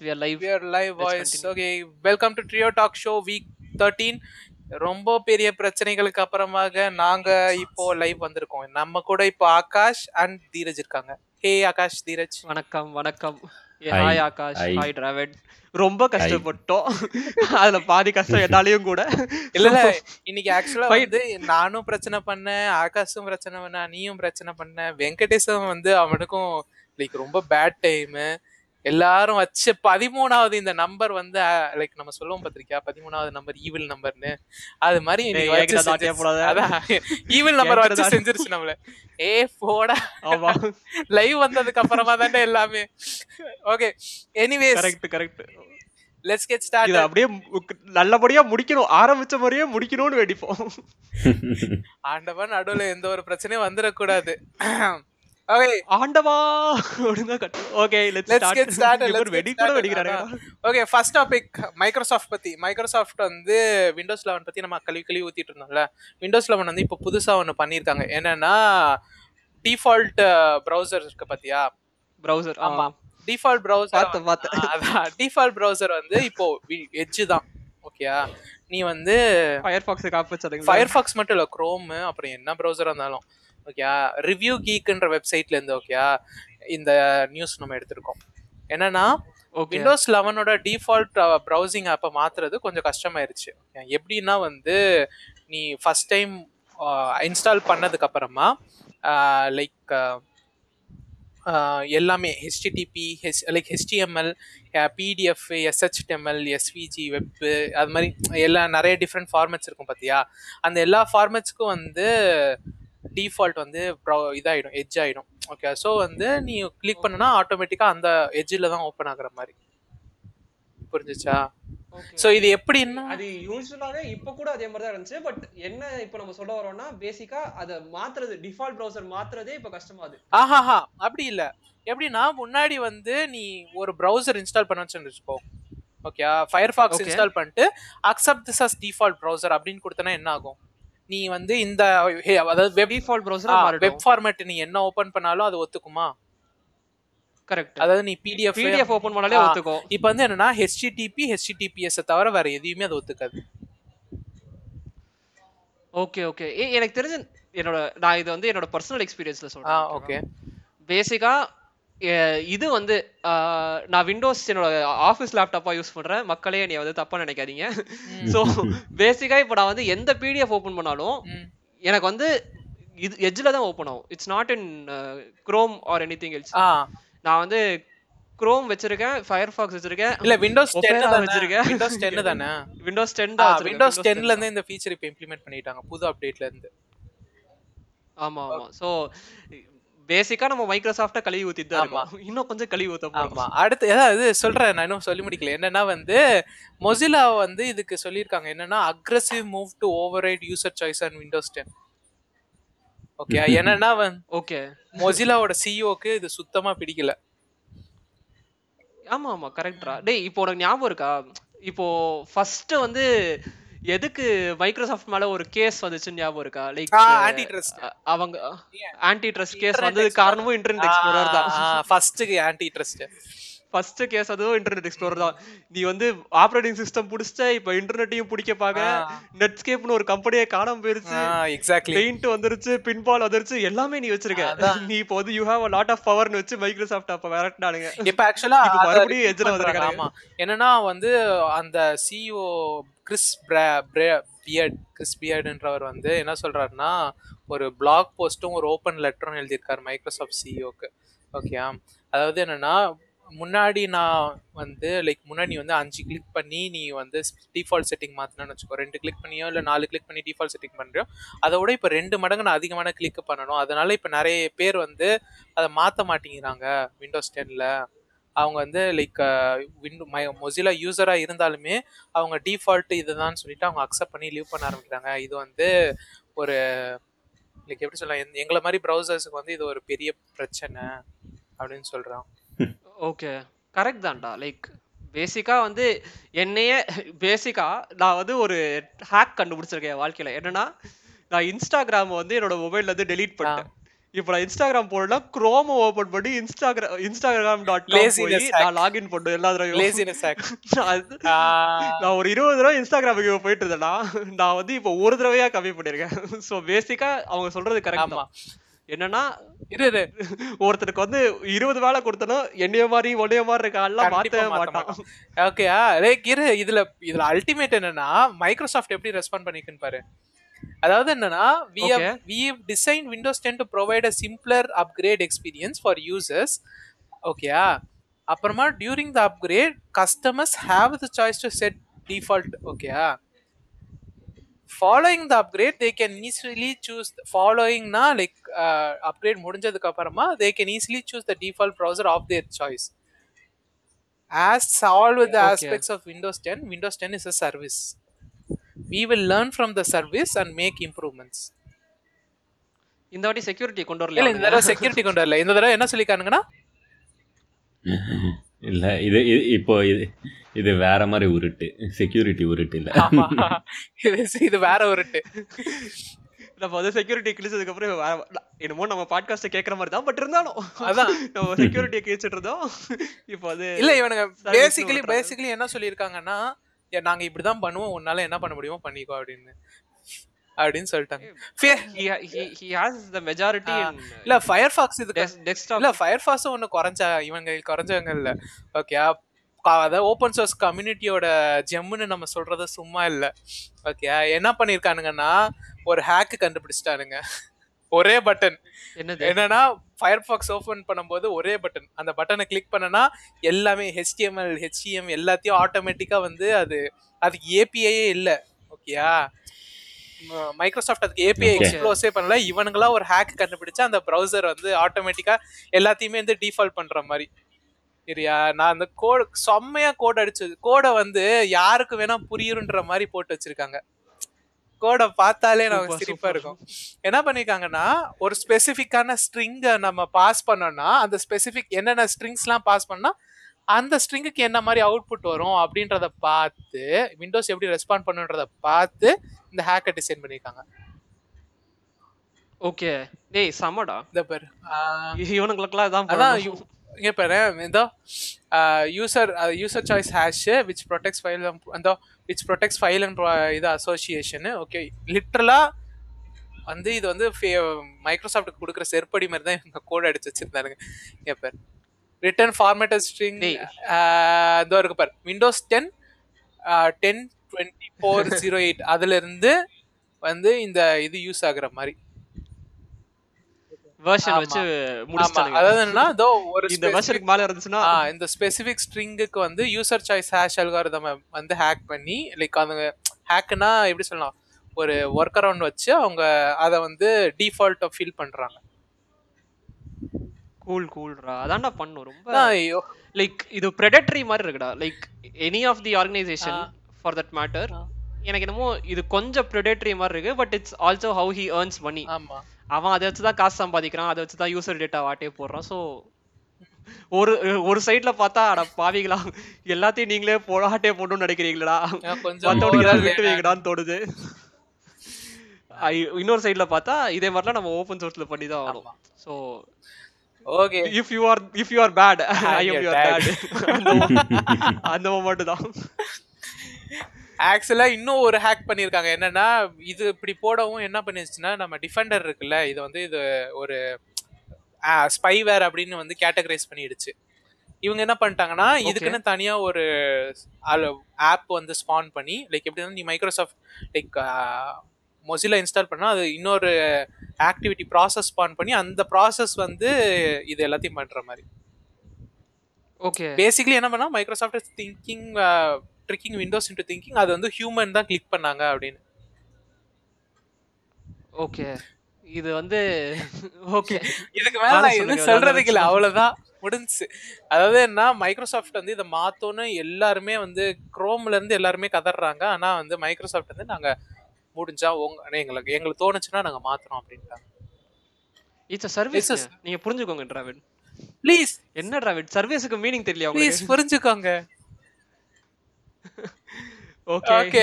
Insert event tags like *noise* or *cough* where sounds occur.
we are live. We are live Let's voice. continue. Okay, welcome to Trio Talk Show week 13. ரொம்ப பெரிய பிரச்சனைகளுக்கு அப்புறமாக நாங்க இப்போ லைவ் வந்திருக்கோம் நம்ம கூட இப்போ ஆகாஷ் அண்ட் தீரஜ் இருக்காங்க ஹே ஆகாஷ் தீரஜ் வணக்கம் வணக்கம் ஏ Hi. Hi Akash Hi. Hi Dravid ரொம்ப கஷ்டப்பட்டோம் அதுல பாதி கஷ்டம் என்னாலையும் கூட இல்ல இல்ல இன்னைக்கு ஆக்சுவலா Fine. வந்து நானும் பிரச்சனை பண்ணேன் ஆகாஷும் பிரச்சனை பண்ண நீயும் பிரச்சனை பண்ண வெங்கடேஷும் வந்து அவனுக்கும் லைக் ரொம்ப பேட் டைம் எல்லாரும் வச்ச பதிமூணாவது இந்த நம்பர் வந்து லைக் நம்ம சொல்லுவோம் பாத்திருக்கியா பதிமூணாவது நம்பர் ஈவில் நம்பர்னு அது மாதிரி ஈவில் நம்பர் வச்சு செஞ்சிருச்சு. நம்மள. ஏ போடா. ஆமா. லைவ் வந்ததுக்கு அப்புறமா தானே எல்லாமே. Okay anyways correct correct let's get start அப்படியே நல்லபடியா முடிக்கணும். ஆரம்பிச்ச மாதிரியே முடிக்கணும்னு வெடிப்போம் *laughs* ஆண்டவன் நடுவுல எந்த ஒரு பிரச்சனையும் வந்துடக்கூடாது. ஆண்டவா okay let's let's get start start வெடி கூட வெடிக்கிறாங்க ஓகே ஃபர்ஸ்ட் டாபிக் மைக்ரோசாஃப்ட் பத்தி. மைக்ரோசாஃப்ட் வந்து விண்டோஸ் லெவன் பத்தி நம்ம கழுவி கழுவி ஊத்திட்டு இருந்தோம்ல. விண்டோஸ் லெவன் வந்து இப்போ புதுசா ஒன்று பண்ணியிருக்காங்க. என்னன்னா டிஃபால்ட் ப்ரௌசர் இருக்கு பாத்தியா? பிரவுசர் ஆமா. டிஃபால்ட் ப்ரௌசர் அதான் டிஃபால்ட் ப்ரௌசர் வந்து இப்போ எட்ஜ் தான். ஓகேயா நீ வந்து ஃபயர்பாக்ஸ் காப்பி வச்சதுங்க ஃபயர்ஃபாக்ஸ் மட்டும் இல்லை க்ரோம் அப்புறம் என்ன ப்ரௌசராக இருந்தாலும். ஓகேயா? ரிவ்யூ கீக்குன்ற வெப்சைட்ல இருந்து ஓகேயா? இந்த நியூஸ் நம்ம எடுத்திருக்கோம். என்னன்னா விண்டோஸ் லெவனோட டிஃபால்ட் ப்ரௌசிங் ஆப்பை மாத்துறது கொஞ்சம் கஷ்டமாயிருச்சு. எப்படின்னா வந்து நீ ஃபர்ஸ்ட் டைம் இன்ஸ்டால் பண்ணதுக்கு அப்புறமா லைக் எல்லாமே HTTP H like HTML PDF SHTML SVG web அது மாதிரி எல்லா நிறைய டிஃப்ரெண்ட் ஃபார்மேட்ஸ் இருக்கும் பார்த்தியா அந்த எல்லா ஃபார்மேட்ஸ்க்கும் வந்து டிஃபால்ட் வந்து இதாகிடும் எட்ஜ் ஆகிடும் ஓகே ஸோ வந்து நீ கிளிக் பண்ணனா ஆட்டோமேட்டிக்காக அந்த எட்ஜில் தான் ஓப்பன் ஆகுற மாதிரி. புரிஞ்சுச்சா? ஸோ இது எப்படின்னா அது யூஸ்வலாவே இப்ப கூட அதே மாதிரி தான் இருந்துச்சு பட் என்ன இப்ப நம்ம சொல்ல வரோம்னா பேசிக்கா அத மாத்துறது டிஃபால்ட் ப்ரௌசர் மாத்துறதே இப்ப கஷ்டமாது ஆஹாஹா அப்படி இல்லை. எப்படின்னா முன்னாடி வந்து நீ ஒரு ப்ரௌசர் இன்ஸ்டால் பண்ண வச்சுக்கோ. Okay Firefox Okay. இன்ஸ்டால் பண்ணிட்டு accept this as default browser அப்படின்னு கொடுத்தனா என்ன ஆகும்? நீ வந்து இந்த அதாவது web default browser web format நீ என்ன ஓபன் பண்ணாலும் அது ஒத்துக்குமா? கரெக்ட் அதாவது நீ பிடிஎஃப் பிடிஎஃப் ஓபன் பண்ணாலே. ஒத்துக்கும். இப்போ வந்து என்னன்னா ஹெச்டிடிபி ஹெச்டிடிபிஎஸ் தவிர வேற எதையுமே அது ஒத்துக்காது. ஓகே ஓகே எனக்கு தெரிஞ்ச என்னோட நான் இது வந்து என்னோட பர்சனல் எக்ஸ்பீரியன்ஸ்ல சொல்றேன் ஓகே பேசிக்கா இது வந்து நான் விண்டோஸ் என்னோட ஆஃபீஸ் லேப்டாப்பா யூஸ் பண்றேன். மக்களே நீ வந்து தப்பா நினைக்காதீங்க. ஸோ பேசிக்கா இப்போ நான் வந்து எந்த பிடிஎஃப் ஓபன் பண்ணாலும் எனக்கு வந்து இது எட்ஜில் தான் ஓப்பன் ஆகும். It's not in Chrome or anything else நான் வந்து குரோம் வச்சிருக்கேன் ஃபயர்ஃபாக்ஸ் வச்சிருக்கேன் இல்ல விண்டோஸ் Opera 10 தானே? வச்சிருக்கேன். விண்டோஸ் 10 தானே? விண்டோஸ் டென் தான் வச்சிருக்கேன். விண்டோஸ் Windows 10ல இருந்து இந்த ஃபீச்சர் இப்போ இம்ப்ளிமெண்ட் பண்ணிட்டாங்க புது அப்டேட்ல இருந்து. ஆமா ஆமா. ஸோ பேசிக்கா நம்ம மைக்ரோசாஃப்ட்டை கழுவி ஊத்திட்டு தான் இருக்கோம். இன்னும் கொஞ்சம் கழுவி ஊத்த ஆமா. போறோம் அடுத்து ஏதாவது சொல்றேன் நான் இன்னும் சொல்லி முடிக்கல. என்னன்னா வந்து மொசிலா வந்து இதுக்கு சொல்லியிருக்காங்க. என்னன்னா aggressive move to override user choice and Windows ten okay என்னன்னா வந்து ஓகே மொசிலாவோட சிஇஓக்கு இது சுத்தமா பிடிக்கல. ஆமா ஆமா. கரெக்டா டேய் இப்போ உனக்கு ஞாபகம் இருக்கா? இப்போ ஃபர்ஸ்ட் வந்து எதுக்கு மைக்ரோசாஃப்ட் மேல ஒரு கேஸ் வந்துச்சுன்னு ஞாபகம் இருக்கா? லைக் ஆன்டி ட்ரஸ்ட் அவங்க ஆன்டி ட்ரஸ்ட் கேஸ் வந்தது காரணமும் இன்டர்நெட் எக்ஸ்ப்ளோரர் தான். ஃபர்ஸ்ட்டுக்கு ஆன்டி ட்ரஸ்ட் ஃபர்ஸ்ட் கேஸ் அதுவும் இன்டர்நெட் எக்ஸ்ப்ளோரர் தான். நீ வந்து ஆப்ரேட்டிங் சிஸ்டம் புடிச்ச இப்போ இன்டர்நெட்டையும் பிடிக்க பாக்க நெட்ஸ்கேப்னு ஒரு கம்பெனியே காணாம போயிருச்சு. எக்ஸாக்ட்லி பெயிண்ட் வந்துருச்சு பின்பால் வந்துருச்சு எல்லாமே நீ வச்சிருக்க. நீ இப்போ வந்து you have a lot of பவர்னு வச்சு மைக்ரோசாஃப்ட் அப்ப விரட்டினானுங்க. இப்ப ஆக்சுவலா இப்ப மறுபடியும் edge ல வந்திருக்காங்க. ஆமா. என்னன்னா வந்து அந்த சிஇஓ கிறிஸ் பியர்ட் கிறிஸ் பியர்டுன்றவர் வந்து என்ன சொல்றாருன்னா ஒரு பிளாக் போஸ்ட்டும் ஒரு ஓப்பன் லெட்டரும் எழுதியிருக்காரு மைக்ரோசாஃப்ட் சிஇஓக்கு ஓகே அதாவது என்னன்னா முன்னாடி நான் வந்து லைக் முன்னாடி வந்து அஞ்சு கிளிக் பண்ணி நீ வந்து டிஃபால்ட் செட்டிங் மாற்றினு வச்சுக்கோ. ரெண்டு கிளிக் பண்ணியோ இல்லை நாலு கிளிக் பண்ணி டிஃபால்ட் செட்டிங் பண்ணுறியோ அதை விட இப்போ ரெண்டு மடங்கு நான் அதிகமான கிளிக் பண்ணணும். அதனால இப்போ நிறைய பேர் வந்து அதை மாற்ற மாட்டேங்கிறாங்க விண்டோஸ் டென்னில் அவங்க வந்து லைக் விண்டோ மை மொசிலா யூஸராக இருந்தாலுமே அவங்க டிஃபால்ட் இதுதான் சொல்லிட்டு அவங்க அக்செப்ட் பண்ணி லீவ் பண்ண ஆரம்பிக்கிறாங்க. இது வந்து ஒரு லைக் எப்படி சொல்லலாம்? எங்களை மாதிரி ப்ரௌசர்ஸுக்கு வந்து இது ஒரு பெரிய பிரச்சனை அப்படின்னு சொல்கிறான் ஓகே கரெக்ட் தான்டா. லைக் பேசிக்கா வந்து என்னையே பேசிக்கா நான் வந்து ஒரு ஹேக் கண்டுபிடிச்சிருக்கேன் என் வாழ்க்கையில. என்னன்னா நான் இன்ஸ்டாகிராம் வந்து என்னோட மொபைல்ல இருந்து டெலீட் பண்ணிட்டேன். இப்போ நான் இன்ஸ்டாகிராம் போனா குரோம ஓபன் பண்ணி இன்ஸ்டாகிராம் இன்ஸ்டாகிராம் டாட் போய் hack. நான் லாகின் பண்ணேன் எல்லா தடவையும். லேசினஸ் *laughs* நான் ஒரு இருபது தடவை இன்ஸ்டாகிராமுக்கு போயிட்டு இருந்தேன்னா நான் வந்து இப்போ ஒரு தடவையா கம்மி பண்ணிருக்கேன் சோ *laughs* பேசிக்கா அவங்க சொல்றது கரெக்ட் ஆமா. தான். என்னன்னா ஒருத்தருக்கு வந்து இருபது வேலை கொடுத்தனும் என்னைய மாதிரி ஒன்னைய மாதிரி இருக்க கண்டிப்பா மாத்தவே மாத்த மாட்டான். ஓகேயா லைக் இரு. இதுல இதுல அல்டிமேட் என்னன்னா மைக்ரோசாஃப்ட் எப்படி ரெஸ்பாண்ட் பண்ணிக்குன்னு பாரு. அதாவது என்னன்னா Okay. we have designed windows 10 to provide a simpler upgrade experience for users. ஓகேயா அப்புறமா during the upgrade customers have the choice to set default ஓகேயா following the upgrade they can easily choose ஃபாலோயிங்னா like upgrade முடிஞ்சதுக்கு அப்புறமா they can easily choose the default browser of their choice with the Okay. aspects of windows 10 windows 10 is a service. We will learn from the service and make improvements. இந்த வாட்டி security கொண்டு இல்ல இந்த வரல தடவை security கொண்டு வரல. இந்த தடவை என்ன சொல்லிக்கானுங்கன்னா *laughs* இல்ல இது இது- இப்போ இது இது வேற மாதிரி உருட்டு. செக்யூரிட்டி உருட்டு இல்ல. *laughs* இது இது வேற ஒருட்டு நம்ம வந்து செக்யூரிட்டி கிழிச்சதுக்கு அப்புறம் வேற- ந- என்னமோ நம்ம பாட்காஸ்ட் கேக்குற மாதிரி தான் பட் இருந்தாலும். அதான். நம்ம செக்யூரிட்டியை கிழிச்சிட்டு இருந்தோம். இப்போ அது இல்ல இவனுங்க பேசிக்கலி. பேசிக்கலி என்ன சொல்லியிருக்காங்கன்னா "ஏ, நாங்க இப்படிதான் பண்ணுவோம் உன்னால என்ன பண்ண முடியுமோ பண்ணிக்கோ அப்படின்னு. அப்படின்னு சொல்லிட்டாங்க. the majority ஆ. in இல்ல ஃபயர் ஃபாக்ஸ் இதுக்கு des- desktop. இல்ல ஃபயர் ஃபாக்ஸும் ஒன்றும் குறைஞ்ச இவங்க குறைஞ்சவங்க இல்ல. ஓகே அதாவது ஓப்பன் சோர்ஸ் கம்யூனிட்டியோட ஜெம்முன்னு நம்ம சொல்றது சும்மா இல்ல. ஓகே என்ன பண்ணிருக்கானுங்கன்னா ஒரு ஹேக்கு கண்டுபிடிச்சிட்டானுங்க. ஒரே பட்டன் என்னன்னா ஃபயர் ஃபாக்ஸ் ஓபன் பண்ணும்போது ஒரே பட்டன் அந்த பட்டனை கிளிக் பண்ணனா எல்லாமே HTML HTM எல்லாத்தையும் ஆட்டோமேட்டிக்கா வந்து அது அதுக்கு ஏபிஐயே இல்ல. ஓகேயா மைக்ரோசாஃப்ட் அதுக்கு ஏபிஐ. எக்ஸ்ப்ளோஸே பண்ணல. இவனுங்களா ஒரு ஹேக் கண்டுபிடிச்சு அந்த ப்ரௌசர் வந்து ஆட்டோமேட்டிக்கா எல்லாத்தையுமே வந்து டிஃபால்ட் பண்ற மாதிரி. சரியா? நான் அந்த கோட் செம்மையா கோட் அடிச்சது. கோடை வந்து யாருக்கு வேணா புரியுன்ற மாதிரி போட்டு வச்சிருக்காங்க. கோடை பார்த்தாலே நமக்கு சிரிப்பா. இருக்கும். என்ன பண்ணிருக்காங்கன்னா ஒரு ஸ்பெசிஃபிக்கான ஸ்ட்ரிங்கை நம்ம பாஸ் பண்ணோம்னா அந்த ஸ்பெசிஃபிக் என்னென்ன ஸ்ட்ரிங்ஸ்லாம் பாஸ் பண்ணா அந்த ஸ்ட்ரிங்குக்கு என்ன மாதிரி அவுட்புட் வரும் அப்படின்றத பார்த்து விண்டோஸ் எப்படி ரெஸ்பாண்ட் பண்ணுன்றத பார்த்து இந்த ஹேக்கை டிசைன் பண்ணியிருக்காங்க. ஓகே டேய் சமடா இந்த பேர். இவனுங்களுக்குலாம் இதான் அதான் இங்க பாரு இந்த user user choice hash which protects file அந்த விச் ப்ரொடெக்ட்ஸ் ஃபைல் அண்ட் இது அசோசியேஷன் ஓகே லிட்ரலா வந்து இது வந்து மைக்ரோசாஃப்ட்டுக்கு கொடுக்குற செருப்படி மாதிரி தான் இவங்க கோட் அடிச்சு வச்சிருந்தாருங்க இங்க பாரு. Return formatted string. இதோ இருக்கு பாரு. Windows ten ten twenty four zero eight அதுல இருந்து வந்து இந்த இது யூஸ் ஆகுற மாதிரி. வச்சு முடிச்சிட்டானுங்க. அதாவது என்னன்னா ஒரு இந்த வெர்ஷனுக்கு மேல இருந்துச்சுன்னா ஆ, இந்த ஸ்பெசிபிக் ஸ்ட்ரிங்குக்கு வந்து யூசர் சாய்ஸ் ஹேஷ் அல்காரிதம் வந்து ஹேக் பண்ணி லைக் அவங்க ஹேக்குனா எப்படி சொல்லலாம்? ஒரு ஒர்க் அரவுண்ட் வச்சு அவங்க அதை வந்து டிஃபால்ட்டை ஃபில் பண்றாங்க. கூல் கூல்ரா அதான்டா பண்ணும். ரொம்ப ஐயோ. லைக் இது predatory மாதிரி இருக்குடா. Like any of the organisation for that matter. எனக்கு என்னமோ இது கொஞ்சம் predatory மாதிரி இருக்கு but it's also how he earns money அவன் அதை வச்சு தான் காசு சம்பாதிக்கிறான் அதை வச்சு தான் யூசர் டேட்டா வாட்டே போடுறான். ஸோ ஒரு ஒரு சைடுல பார்த்தா அட பாவிங்களா எல்லாத்தையும் நீங்களே போடாட்டே போடணும்னு நினைக்கிறீங்களா கொஞ்சம் விட்டு வைக்கடான்னு தோணுது. ஐ- இன்னொரு சைடுல பார்த்தா இதே மாதிரிலாம் நம்ம ஓப்பன் சோர்ஸ்ல பண்ணி தான் ஆகணும். So okay if you are if you are bad I am you're you are bad. *laughs* *laughs* Bad *laughs* அந்த மொமெண்ட் தான் ஆக்சுவலா இன்னும் ஒரு ஹேக் பண்ணியிருக்காங்க. என்னன்னா இது இப்படி போடவும் என்ன பண்ணிருச்சுன்னா நம்ம டிஃபெண்டர் இருக்குல்ல இது வந்து இது ஒரு ஸ்பைவேர் அப்படின்னு வந்து கேட்டகரைஸ் பண்ணிடுச்சு. இவங்க என்ன பண்ணிட்டாங்கன்னா இதுக்குன்னு தனியா ஒரு ஆப் வந்து ஸ்பான் பண்ணி லைக் எப்படின்னா நீ மைக்ரோசாஃப்ட் லைக் மொசிலா இன்ஸ்டால் பண்ணா அது இன்னொரு ஆக்டிவிட்டி ப்ராசஸ் ஸ்பான் பண்ணி அந்த ப்ராசஸ் வந்து இது எல்லாத்தையும் பண்ற மாதிரி. ஓகே பேசிக்கலி என்ன பண்ணா Microsoft thinking tricking Windows into thinking அது வந்து ஹியூமன் தான் கிளிக் பண்ணாங்க அப்படின்னு. ஓகே இது வந்து ஓகே *laughs* இதுக்கு மேல நான் எதுவும் சொல்றதுக்கு இல்ல. அவ்வளவுதான் முடிஞ்சுச்சு. அதாவது என்ன மைக்ரோசாஃப்ட் வந்து இதை மாத்தோன்னு எல்லாருமே வந்து குரோம்ல இருந்து எல்லாருமே கதறாங்க ஆனா வந்து மைக்ரோசாஃப்ட் வந்து நாங்க முடிஞ்சா உங்க எங்களுக்கு எங்களுக்கு தோணுச்சுன்னா நாங்க மாத்துறோம் அப்படின்ட்டாங்க. இட்ஸ் சர்வீஸ் நீங்க புரிஞ்சுக்கோங்க டிராவிட் ப்ளீஸ் என்ன டிராவிட் சர்வீஸுக்கு மீனிங் தெரியல ப்ளீஸ் புரிஞ்சுக்கோங்க. *laughs* Okay okay